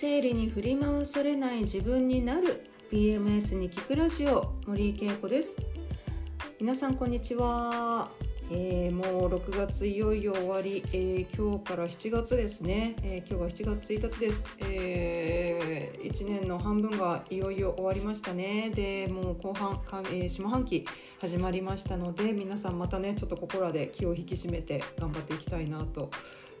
生理に振り回されない自分になる PMS に聞くラジオ森井恵子です。皆さんこんにちは、えー、もう6月いよいよ終わり、えー、今日から7月ですね、えー、今日は7月1日です、えー、1年の半分がいよいよ終わりましたね。でもう後半か、え下半期始まりましたので皆さんまたねちょっとここらで気を引き締めて頑張っていきたいなと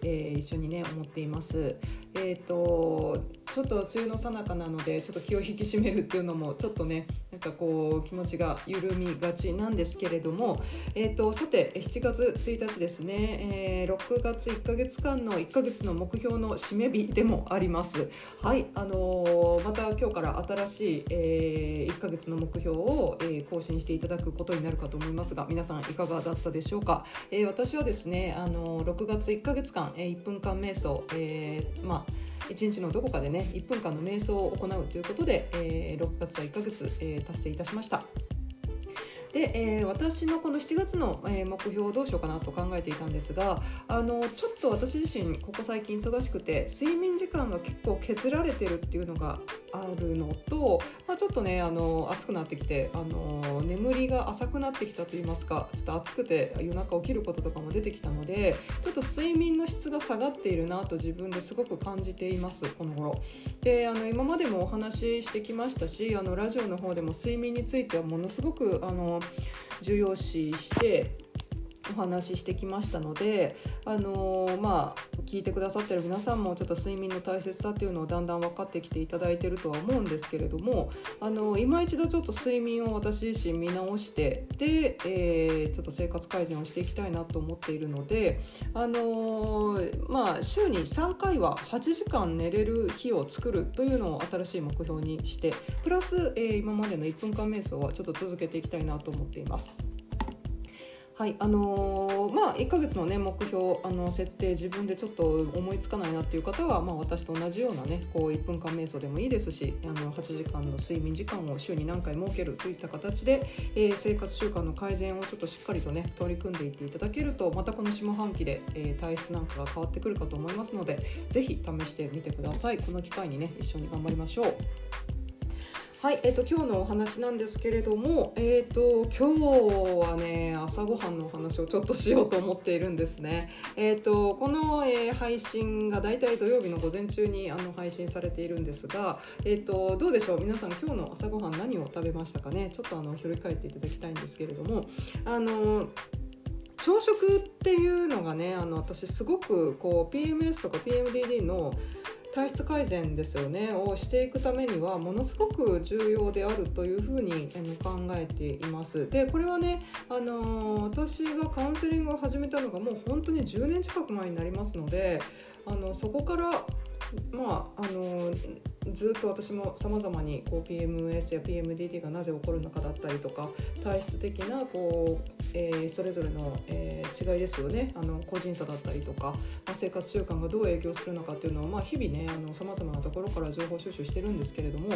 えー、一緒にね思っています。えっ、ー、とちょっと梅雨の最中なのでちょっと気を引き締めるっていうのもちょっとねなんかこう気持ちが緩みがちなんですけれども、えーと、さて7月1日ですね、えー、6月1か月間の1か月の目標の締め日でもあります。はいあのー、また今日から新しい、えー、1か月の目標を、えー、更新していただくことになるかと思いますが皆さんいかがだったでしょうか。えー、私はですねあのー、6月1か月間えー、1分間瞑想、えー、まあ1日のどこかでね1分間の瞑想を行うということで、えー、6月は1ヶ月、えー、達成いたしました。で、えー、私のこの7月の、えー、目標をどうしようかなと考えていたんですがあのちょっと私自身ここ最近忙しくて睡眠時間が結構削られてるっていうのがあるのと、まあ、ちょっとねあの暑くなってきてあの眠りが浅くなってきたといいますかちょっと暑くて夜中起きることとかも出てきたのでちょっと睡眠の質が下がっているなと自分ですごく感じていますこの頃。であの今までもお話ししてきましたしあのラジオの方でも睡眠についてはものすごくあの重要視してお話ししてきましたので、あのー、まあ、聞いてくださってる皆さんもちょっと睡眠の大切さっていうのをだんだん分かってきていただいてるとは思うんですけれども、あのー、今一度ちょっと睡眠を私自身見直してで、えー、ちょっと生活改善をしていきたいなと思っているので、あのまあ、週に3回は8時間寝れる日を作るというのを新しい目標にしてプラス、え今までの1分間瞑想はちょっと続けていきたいなと思っています。はいあのー、まあ、1ヶ月の、ね、目標あの設定自分でちょっと思いつかないなっていう方は、まあ、私と同じような、ね、こう1分間瞑想でもいいですしあの8時間の睡眠時間を週に何回設けるといった形で、えー、生活習慣の改善をちょっとしっかりと、ね、取り組んでいっていただけるとまたこの下半期で、えー、体質なんかが変わってくるかと思いますのでぜひ試してみてください。この機会に、ね、一緒に頑張りましょう。はい、えっ、と今日のお話なんですけれども、えっ、と今日はね朝ごはんのお話をちょっとしようと思っているんですね。えっ、とこの、えー、配信がだいたい土曜日の午前中にあの配信されているんですが、えっ、とどうでしょう？皆さん今日の朝ごはん何を食べましたかね？ちょっとあの振り返っていただきたいんですけれども、あの。朝食っていうのがねあの私すごくこう PMS とか PMDD の体質改善ですよねをしていくためにはものすごく重要であるというふうに考えています。でこれはね、あの私がカウンセリングを始めたのがもう本当に10年近く前になりますのであのそこからまああのずっと私もさまざまにこう PMS や PMDD がなぜ起こるのかだったりとか体質的なこう、えー、それぞれの、えー、違いですよねあの個人差だったりとか、まあ、生活習慣がどう影響するのかっていうのを、まあ、日々ねさまざまなところから情報収集してるんですけれども。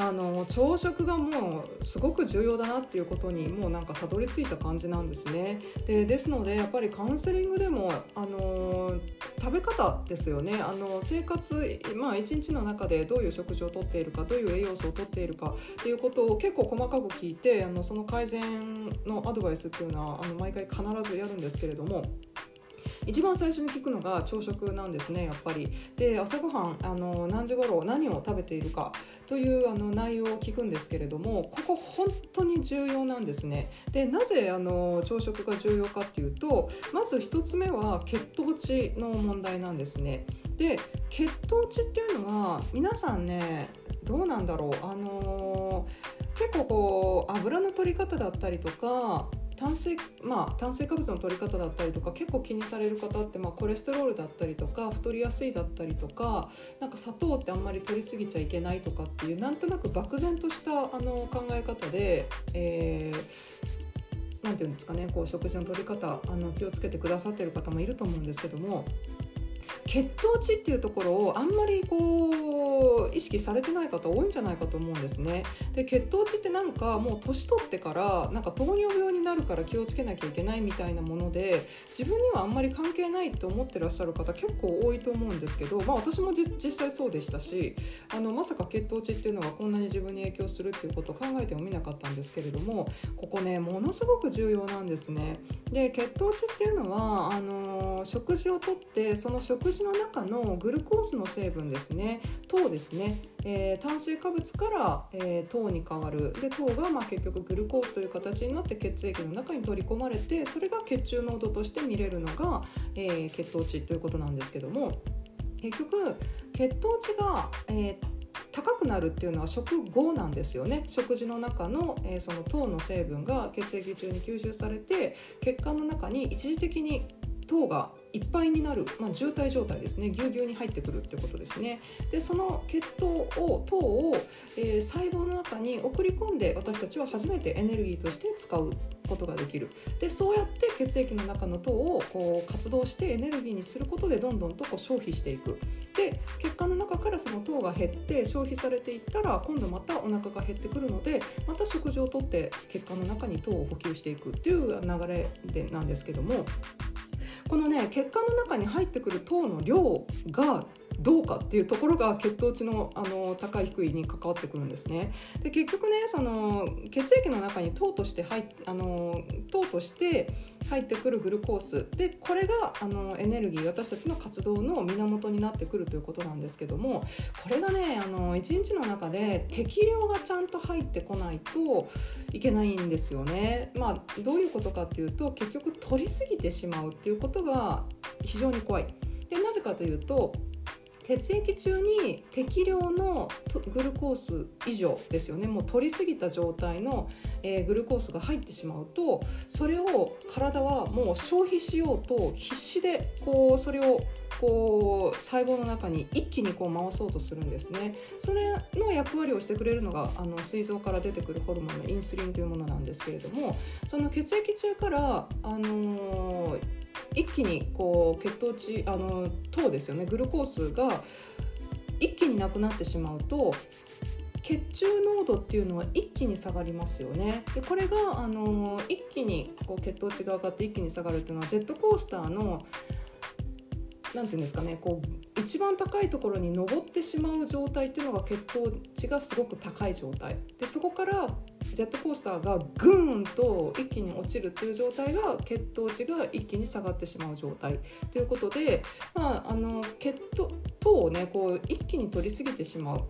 あの朝食がもうすごく重要だなっていうことにもうなんかたどり着いた感じなんですね。でですのでやっぱりカウンセリングでもあの食べ方ですよねあの生活、まあ、一日の中でどういう食事をとっているかどういう栄養素をとっているかっていうことを結構細かく聞いてあのその改善のアドバイスっていうのはあの毎回必ずやるんですけれども。一番最初に聞くのが朝食なんですねやっぱり。で朝ごはんあの何時頃何を食べているかというあの内容を聞くんですけれどもここ本当に重要なんですね。でなぜあの朝食が重要かっていうとまず1つ目は血糖値の問題なんですね。で血糖値っていうのは皆さんねどうなんだろう。あのー、結構こう油の取り方だったりとか炭水,、まあ、炭水化物の取り方だったりとか結構気にされる方って、まあ、コレステロールだったりとか太りやすいだったりとかなんか砂糖ってあんまり取りすぎちゃいけないとかっていうなんとなく漠然としたあの考え方で、えー、なんて言うんですかねこう食事の取り方あの気をつけてくださってる方もいると思うんですけども血糖値っていうところをあんまりこう意識されてない方多いんじゃないかと思うんですね。で血糖値ってなんかもう年取ってからなんか糖尿病になるから気をつけなきゃいけないみたいなもので自分にはあんまり関係ないって思ってらっしゃる方結構多いと思うんですけど、まあ、私も実際そうでしたしあのまさか血糖値っていうのがこんなに自分に影響するっていうことを考えてもみなかったんですけれどもここねものすごく重要なんですね。で血糖値っていうのはあの食事をとってその食事の中のグルコースの成分ですね。糖ですね、えー、炭水化物から、えー、糖に変わる。で糖がまあ結局グルコースという形になって血液の中に取り込まれてそれが血中濃度として見れるのが、えー、血糖値ということなんですけども。結局血糖値が、えー高くなるっていうのは食後なんですよね。食事の中の,、えー、その糖の成分が血液中に吸収されて血管の中に一時的に糖がいっぱいになる、まあ、渋滞状態ですね。ぎゅうぎゅうに入ってくるってことですね。でその血糖を糖を、えー、細胞の中に送り込んで私たちは初めてエネルギーとして使うことができる。でそうやって血液の中の糖をこう活動してエネルギーにすることでどんどんとこう消費していく。で血管の中からその糖が減って消費されていったら今度またお腹が減ってくるのでまた食事をとって血管の中に糖を補給していくっていう流れでなんですけども。このね血管の中に入ってくる糖の量がどうかっていうところが血糖値のあの高い低いに関わってくるんですね。で結局ねその血液の中に糖として入あの糖として入ってくるグルコースでこれがあのエネルギー私たちの活動の源になってくるということなんですけどもこれがねあの1日の中で適量がちゃんと入ってこないといけないんですよね。まあ、どういうことかっていうと結局取りすぎてしまうっていうことが非常に怖い。でなぜかというと血液中に適量のグルコース以上ですよね。もう取りすぎた状態の、えー、グルコースが入ってしまうとそれを体はもう消費しようと必死でこうそれをこう細胞の中に一気にこう回そうとするんですね。それの役割をしてくれるのがあの膵臓から出てくるホルモンのインスリンというものなんですけれどもその血液中からあのー一気にこう血糖値あの糖ですよね。グルコースが一気になくなってしまうと血中濃度っていうのは一気に下がりますよね。でこれがあの一気にこう血糖値が上がって一気に下がるっていうのはジェットコースターの何て言うんですかねこう一番高いところに登ってしまう状態っていうのが血糖値がすごく高い状態。でそこからジェットコースターがグーンと一気に落ちるっていう状態が血糖値が一気に下がってしまう状態。ということで、まあ、あの血糖をねこう一気に取り過ぎてしまう。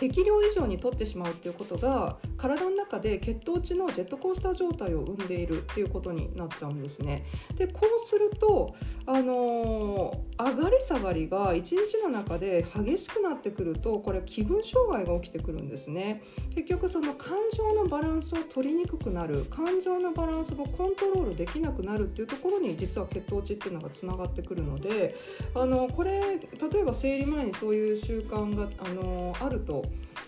適量以上に取ってしまうっていうことが体の中で血糖値のジェットコースター状態を生んでいるっていうことになっちゃうんですね。でこうすると、あのー、上がり下がりが1日の中で激しくなってくるとこれ気分障害が起きてくるんですね。結局その感情のバランスを取りにくくなる感情のバランスがコントロールできなくなるっていうところに実は血糖値っていうのがつながってくるのであのこれ例えば生理前にそういう習慣があのあると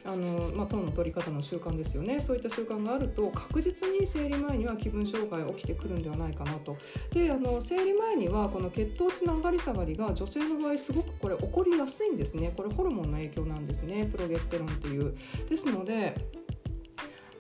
あの、まあ、糖の取り方の習慣ですよね。そういった習慣があると確実に生理前には気分障害起きてくるんではないかなと。であの生理前にはこの血糖値の上がり下がりが女性の場合すごくこれ起こりやすいんですね。これホルモンの影響なんですね。プロゲステロンっていう。ですので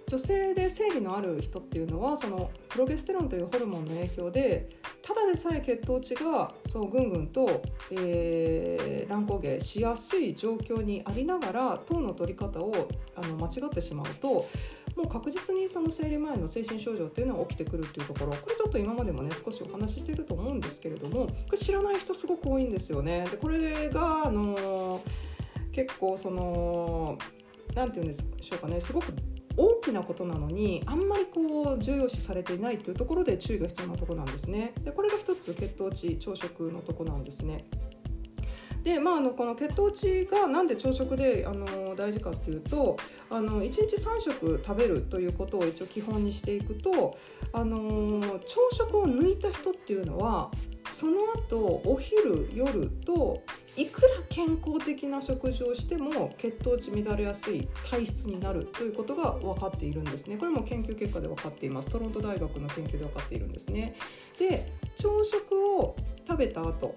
女性で生理のある人っていうのはそのプロゲステロンというホルモンの影響でただでさえ血糖値がそうぐんぐんと、えー、乱高下しやすい状況にありながら糖の取り方をあの間違ってしまうともう確実にその生理前の精神症状っていうのは起きてくるっていうところこれちょっと今までもね少しお話ししてると思うんですけれどもこれ知らない人すごく多いんですよね。でこれがあの結構その何て言うんでしょうかねすごく大きなことなのにあんまりこう重要視されていないというところで注意が必要なところなんですね。でこれが一つ血糖値朝食のとこなんですね。でまあ、あのこの血糖値がなんで朝食であの大事かっていうとあの1日3食食べるということを一応基本にしていくとあの朝食を抜いた人っていうのはその後お昼夜といくら健康的な食事をしても血糖値乱れやすい体質になるということが分かっているんですね。これも研究結果で分かっています。トロント大学の研究で分かっているんですね。で朝食を食べた後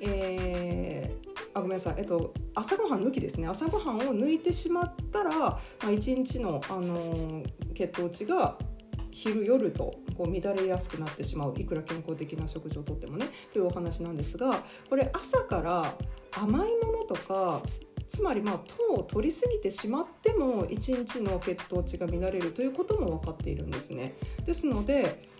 えー、あごめんなさい、えっと、朝ごはん抜きですね。朝ごはんを抜いてしまったら、まあ、1日の、あのー、血糖値が昼夜とこう乱れやすくなってしまういくら健康的な食事をとってもねというお話なんですがこれ朝から甘いものとかつまりまあ糖を取りすぎてしまっても1日の血糖値が乱れるということも分かっているんですね。ですので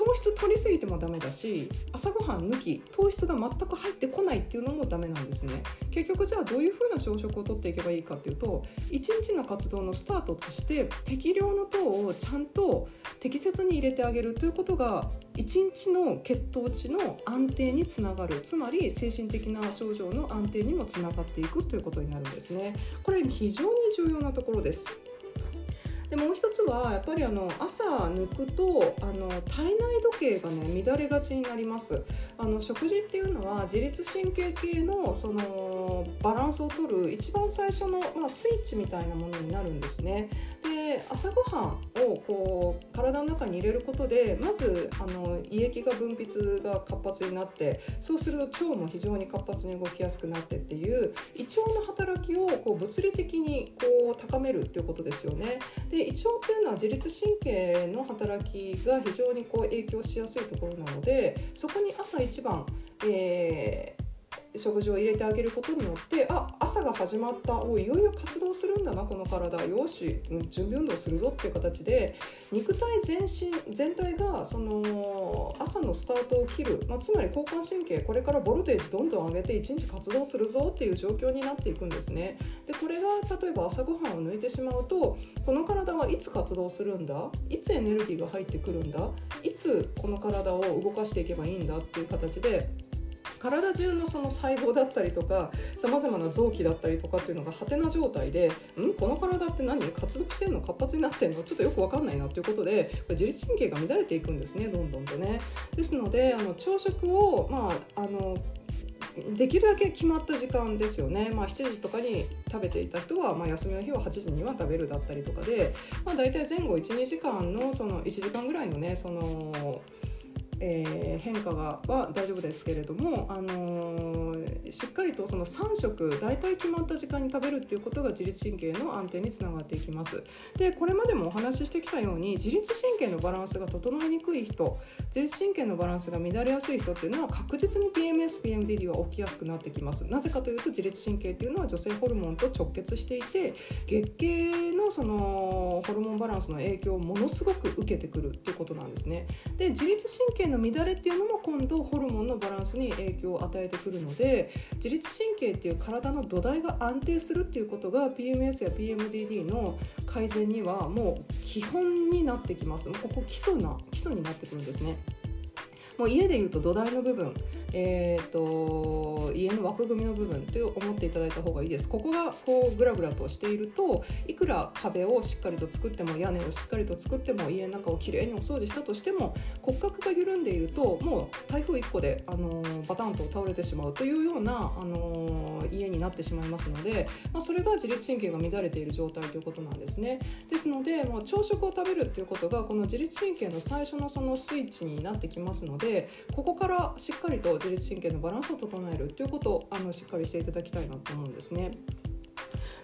糖質取りすぎてもダメだし朝ごはん抜き糖質が全く入ってこないっていうのもダメなんですね。結局じゃあどういうふうな朝食をとっていけばいいかっていうと1日の活動のスタートとして適量の糖をちゃんと適切に入れてあげるということが1日の血糖値の安定につながる。つまり精神的な症状の安定にもつながっていくということになるんですね。これ非常に重要なところです。でもう一つはやっぱりあの朝抜くとあの体内時計がね乱れがちになります。あの食事っていうのは自律神経系のそのバランスをとる一番最初の、まあ、スイッチみたいなものになるんですね。で朝ごはんをこう体の中に入れることでまずあの胃液が分泌が活発になってそうすると腸も非常に活発に動きやすくなってっていう胃腸の働きをこう物理的にこう高めるっていうことですよね。で胃腸っていうのは自律神経の働きが非常にこう影響しやすいところなのでそこに朝一番、えー食事を入れてあげることによってあ朝が始まった。おいよいよ活動するんだなこの体。よし準備運動するぞっていう形で肉体全身全体がその朝のスタートを切る、まあ、つまり交感神経これからボルテージどんどん上げて1日活動するぞっていう状況になっていくんですね。でこれが例えば朝ごはんを抜いてしまうとこの体はいつ活動するんだ？いつエネルギーが入ってくるんだ？いつこの体を動かしていけばいいんだ？っていう形で体中のその細胞だったりとかさまざまな臓器だったりとかっていうのがハテナ状態でん？この体って何？活動してんの？活発になってんの？ちょっとよく分かんないなということで自律神経が乱れていくんですねどんどんとね。ですのであの朝食を、まあ、あのできるだけ決まった時間ですよね、まあ、7時とかに食べていた人は、まあ、休みの日は8時には食べるだったりとかで、まあ、大体前後12時間のその1時間ぐらいのねそのえー、変化がは大丈夫ですけれども、あの、しっかりとその3食大体決まった時間に食べるっていうことが自律神経の安定につながっていきます。でこれまでもお話ししてきたように自律神経のバランスが整いにくい人自律神経のバランスが乱れやすい人っていうのは確実に PMS、PMDD は起きやすくなってきます。なぜかというと自律神経っていうのは女性ホルモンと直結していて月経のそのホルモンバランスの影響をものすごく受けてくるっていうことなんですね。で自律神経の乱れっていうのも今度ホルモンのバランスに影響を与えてくるので自律神経っていう体の土台が安定するっていうことが PMS や PMDD の改善にはもう基本になってきますここ基礎な基礎になってくるんですね。もう家でいうと土台の部分、えーと、家の枠組みの部分と思っていただいた方がいいですここがこうグラグラとしているといくら壁をしっかりと作っても屋根をしっかりと作っても家の中をきれいにお掃除したとしても骨格が緩んでいるともう台風1個で、あのバタンと倒れてしまうというような、あの家になってしまいますので、まあ、それが自律神経が乱れている状態ということなんですね。ですので、まあ、朝食を食べるっていうことがこの自律神経の最初のそのスイッチになってきますのででここからしっかりと自律神経のバランスを整えるということをあのしっかりしていただきたいなと思うんですね。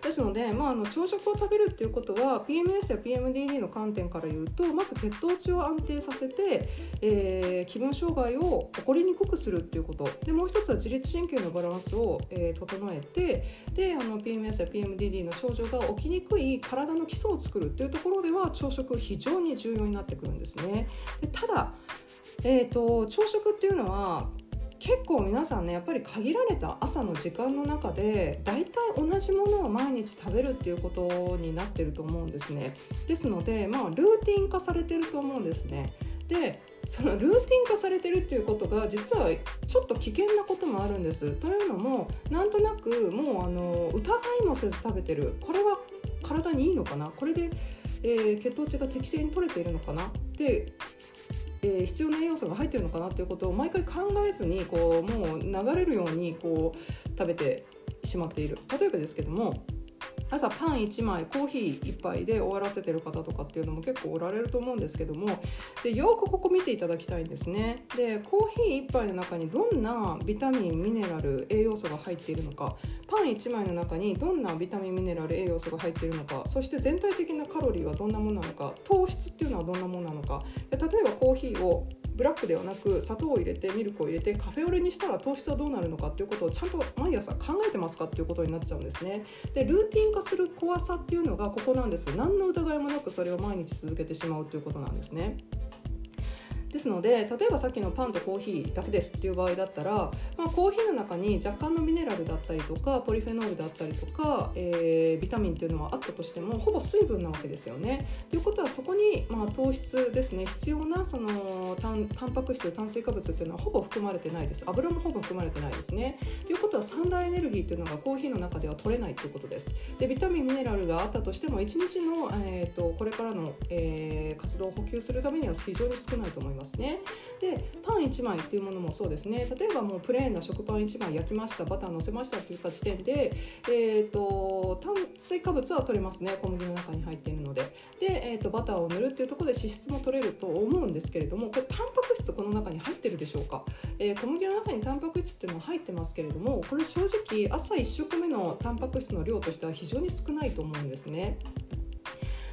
ですので、まあ、あの朝食を食べるっていうことは PMS や PMDD の観点から言うとまず血糖値を安定させて、えー、気分障害を起こりにくくするっていうことでもう一つは自律神経のバランスを、えー、整えてであの PMS や PMDD の症状が起きにくい体の基礎を作るっていうところでは朝食非常に重要になってくるんですね。でただえーと、朝食っていうのは結構皆さんねやっぱり限られた朝の時間の中で大体同じものを毎日食べるっていうことになってると思うんですね。ですのでまあルーティン化されてると思うんですね。でそのルーティン化されてるっていうことが実はちょっと危険なこともあるんです。というのもなんとなくもうあの疑いもせず食べてる。これは体にいいのかな？これで、えー、血糖値が適正に取れているのかな？でえー、必要な栄養素が入ってるのかなっていうことを毎回考えずにこうもう流れるようにこう食べてしまっている。例えばですけども朝パン1枚コーヒー1杯で終わらせてる方とかっていうのも結構おられると思うんですけどもでよくここ見ていただきたいんですね。でコーヒー1杯の中にどんなビタミンミネラル栄養素が入っているのかパン1枚の中にどんなビタミンミネラル栄養素が入っているのかそして全体的なカロリーはどんなものなのか糖質っていうのはどんなものなのか。で例えばコーヒーをブラックではなく砂糖を入れてミルクを入れてカフェオレにしたら糖質はどうなるのかっていうことをちゃんと毎朝考えてますかっていうことになっちゃうんですね。でルーティン化する怖さっていうのがここなんです。何の疑いもなくそれを毎日続けてしまうということなんですね。ですので例えばさっきのパンとコーヒーだけですっていう場合だったら、まあ、コーヒーの中に若干のミネラルだったりとかポリフェノールだったりとか、えー、ビタミンっていうのはあったとしてもほぼ水分なわけですよね。ということはそこに、まあ、糖質ですね必要なそのタンタンパク質炭水化物っていうのはほぼ含まれてないです油もほぼ含まれてないですね。ということは三大エネルギーっていうのがコーヒーの中では取れないということです。でビタミンミネラルがあったとしても1日の、えーと、これからの、えー、活動を補給するためには非常に少ないと思います。ますね。でパン1枚っていうものもそうですね。例えばもうプレーンな食パン1枚焼きましたバター乗せましたって言った時点で、えーと、炭水化物は取れますね。小麦の中に入っているので。で、えーと、バターを塗るっていうところで脂質も取れると思うんですけれどもこれタンパク質この中に入ってるでしょうか、えー、小麦の中にタンパク質っていうのは入ってますけれどもこれ正直朝1食目のタンパク質の量としては非常に少ないと思うんですね。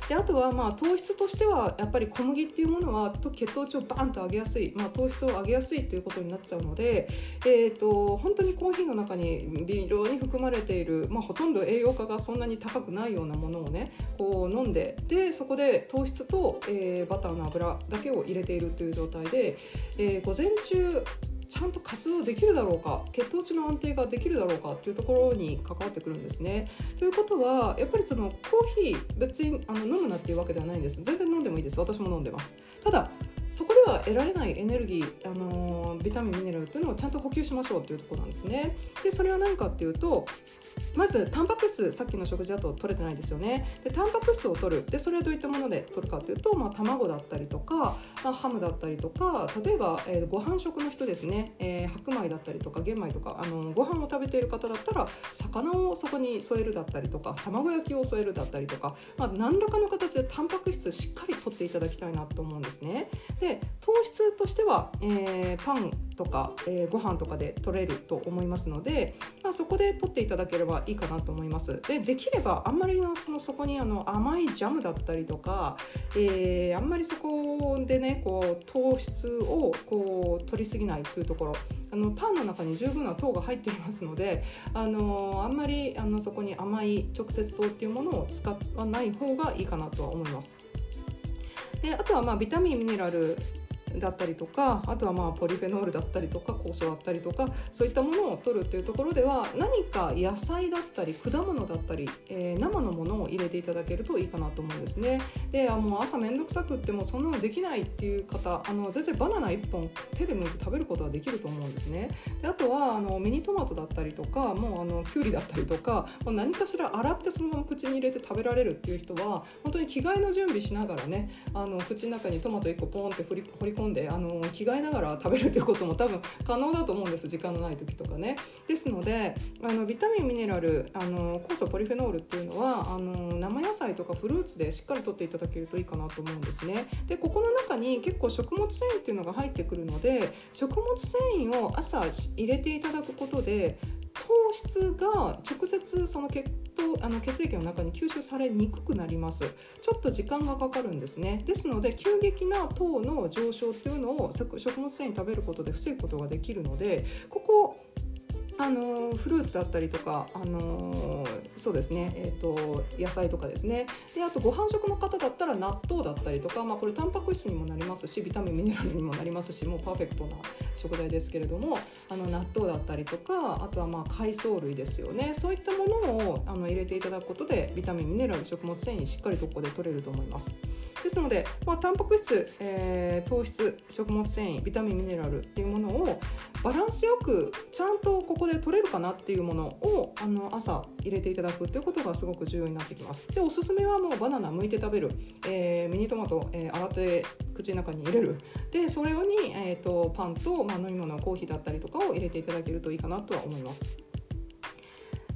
であとはまあ糖質としてはやっぱり小麦っていうものは血糖値をバンと上げやすい、まあ、糖質を上げやすいということになっちゃうので、えーと、本当にコーヒーの中に微量に含まれている、まあ、ほとんど栄養価がそんなに高くないようなものをねこう飲んででそこで糖質と、えー、バターの油だけを入れているという状態で、えー、午前中ちゃんと活動できるだろうか血糖値の安定ができるだろうかっていうところに関わってくるんですね。ということはやっぱりそのコーヒー別にあの飲むなっていうわけではないんです。全然飲んでもいいです。私も飲んでます。ただそこでは得られないエネルギー、あのビタミンミネラルというのをちゃんと補給しましょうというところなんですね。でそれは何かっていうとまずタンパク質さっきの食事だと取れてないですよね。でタンパク質を取る。でそれはどういったもので取るかというと、まあ、卵だったりとか、まあ、ハムだったりとか例えば、えー、ご飯食の人ですね、えー、白米だったりとか玄米とかあのご飯を食べている方だったら魚をそこに添えるだったりとか卵焼きを添えるだったりとか、まあ、何らかの形でタンパク質しっかり取っていただきたいなと思うんですねで糖質としては、えー、パンとか、えー、ご飯とかで取れると思いますので、まあ、そこで取っていただければいいかなと思いますでできればあんまりそのそこにあの甘いジャムだったりとか、えー、あんまりそこでねこう糖質をこう取りすぎないというところあのパンの中に十分な糖が入っていますのであのあんまりあのそこに甘い直接糖っていうものを使わない方がいいかなとは思います。であとはまあビタミンミネラルだったりとかあとはまあポリフェノールだったりとか酵素だったりとかそういったものを取るっていうところでは何か野菜だったり果物だったり、えー、生のものを入れていただけるといいかなと思うんですね。であもう朝面倒くさくってもそんなのできないっていう方あの全然バナナ1本手で剥いて食べることはできると思うんですね。であとはあのミニトマトだったりとかもうあのきゅうりだったりとかもう何かしら洗ってそのまま口に入れて食べられるっていう人は本当に着替えの準備しながらねあの口の中にトマト1個ポンって振り掘り込んであの着替えながら食べるということも多分可能だと思うんです時間のない時とかね。ですのであのビタミンミネラルあの酵素ポリフェノールっていうのはあの生野菜とかフルーツでしっかりとっていただけるといいかなと思うんですね。でここの中に結構食物繊維っていうのが入ってくるので食物繊維を朝入れていただくことで糖質が直接その血糖あの血液の中に吸収されにくくなります。ちょっと時間がかかるんですね。ですので急激な糖の上昇っていうのを食物繊維食べることで防ぐことができるのでここあのフルーツだったりとか、あのそうですね、えーと、野菜とかですねであとご飯食の方だったら納豆だったりとか、まあ、これタンパク質にもなりますしビタミンミネラルにもなりますしもうパーフェクトな食材ですけれどもあの納豆だったりとかあとはまあ海藻類ですよねそういったものをあの入れていただくことでビタミンミネラル食物繊維しっかりとここで取れると思います。ですので、まあ、タンパク質、えー、糖質食物繊維ビタミンミネラルっていうものをバランスよくちゃんとこここで取れるかなっていうものをあの朝入れていただくっていうことがすごく重要になってきます。でおすすめはもうバナナ剥いて食べる、えー、ミニトマト、えー、洗って口の中に入れる。でそれに、えーと、パンと、まあ、飲み物コーヒーだったりとかを入れていただけるといいかなとは思います。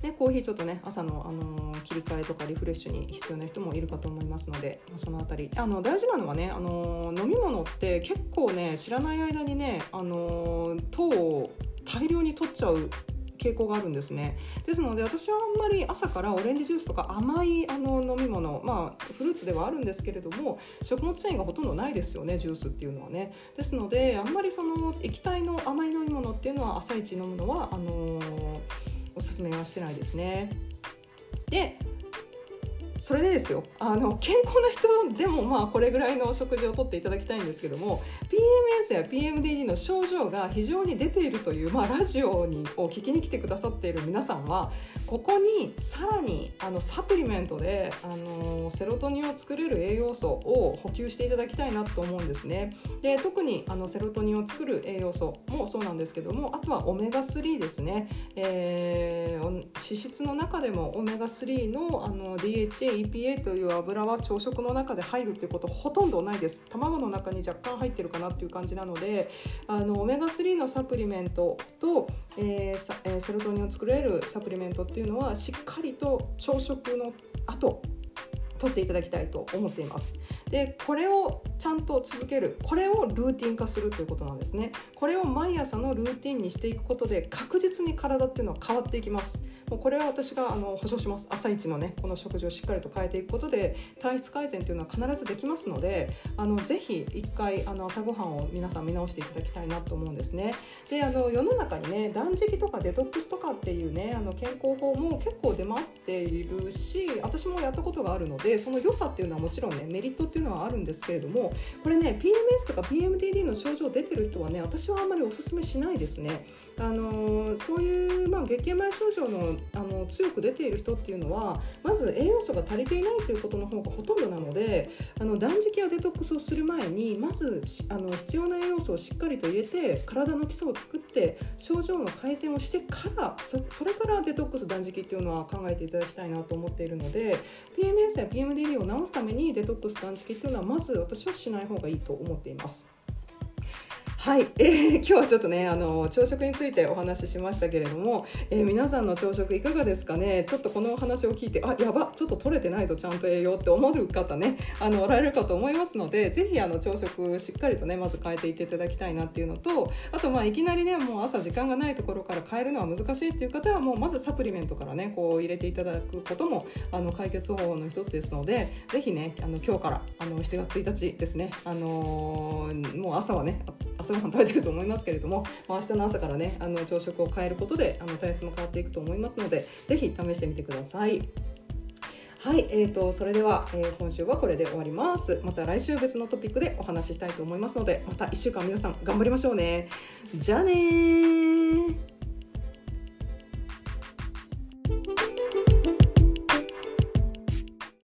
でね、コーヒーちょっとね朝の、あの切り替えとかリフレッシュに必要な人もいるかと思いますので、まあ、その辺り。あの大事なのはね、あの飲み物って結構ね知らない間にね、あの糖を大量に取っちゃう傾向があるんですね。ですので私はあんまり朝からオレンジジュースとか甘いあの飲み物まあフルーツではあるんですけれども食物繊維がほとんどないですよねジュースっていうのはね。ですのであんまりその液体の甘い飲み物っていうのは朝一飲むのはあのー、おすすめはしてないですね。でそれでですよあの健康な人でもまあこれぐらいの食事をとっていただきたいんですけども PMS や PMDD の症状が非常に出ているという、まあ、ラジオにを聞きに来てくださっている皆さんはここにさらにあのサプリメントであのセロトニンを作れる栄養素を補給していただきたいなと思うんですね。で特にあのセロトニンを作る栄養素もそうなんですけどもあとはオメガ3ですね、えー、脂質の中でもオメガ3のあの DHA EPA という油は朝食の中で入るっていうことほとんどないです。卵の中に若干入ってるかなっていう感じなのであのオメガ3のサプリメントと、えー、セロトニンを作れるサプリメントっていうのはしっかりと朝食の後取っていただきたいと思っています。でこれをちゃんと続ける。これをルーティン化するということなんですね。これを毎朝のルーティンにしていくことで確実に体っていうのは変わっていきます。もうこれは私があの保証します。朝一のねこの食事をしっかりと変えていくことで体質改善というのは必ずできますのであのぜひ一回あの朝ごはんを皆さん見直していただきたいなと思うんですね。であの世の中にね断食とかデトックスとかっていうねあの健康法も結構出回っているし私もやったことがあるのでその良さっていうのはもちろんねメリットっていうのはあるんですけれどもこれね PMS とか PMDD の症状出てる人はね私はあんまりおすすめしないですね。あのそういう、まあ、月経前症状のあの強く出ている人っていうのはまず栄養素が足りていないということの方がほとんどなのであの断食やデトックスをする前にまずあの必要な栄養素をしっかりと入れて体の基礎を作って症状の改善をしてからそそれからデトックス断食っていうのは考えていただきたいなと思っているので PMS や PMDD を治すためにデトックス断食っていうのはまず私はしない方がいいと思っています。はい、えー、今日はちょっとねあの朝食についてお話ししましたけれども、えー、皆さんの朝食いかがですかね？ちょっとこのお話を聞いてあやばちょっと取れてないとちゃんと栄養って思う方ねあのおられるかと思いますのでぜひあの朝食しっかりとねまず変えていっていただきたいなっていうのとあとまあいきなりねもう朝時間がないところから変えるのは難しいっていう方はもうまずサプリメントからねこう入れていただくこともあの解決方法の一つですのでぜひねあの今日からあの7月1日ですねあのー、もう朝はね朝ごはん食べてると思いますけれども、まあ、明日の朝からねあの朝食を変えることであの体質も変わっていくと思いますので是非試してみてください。はい、えーと、それでは、えー、今週はこれで終わります。また来週別のトピックでお話ししたいと思いますので、また1週間皆さん頑張りましょうね。じゃあね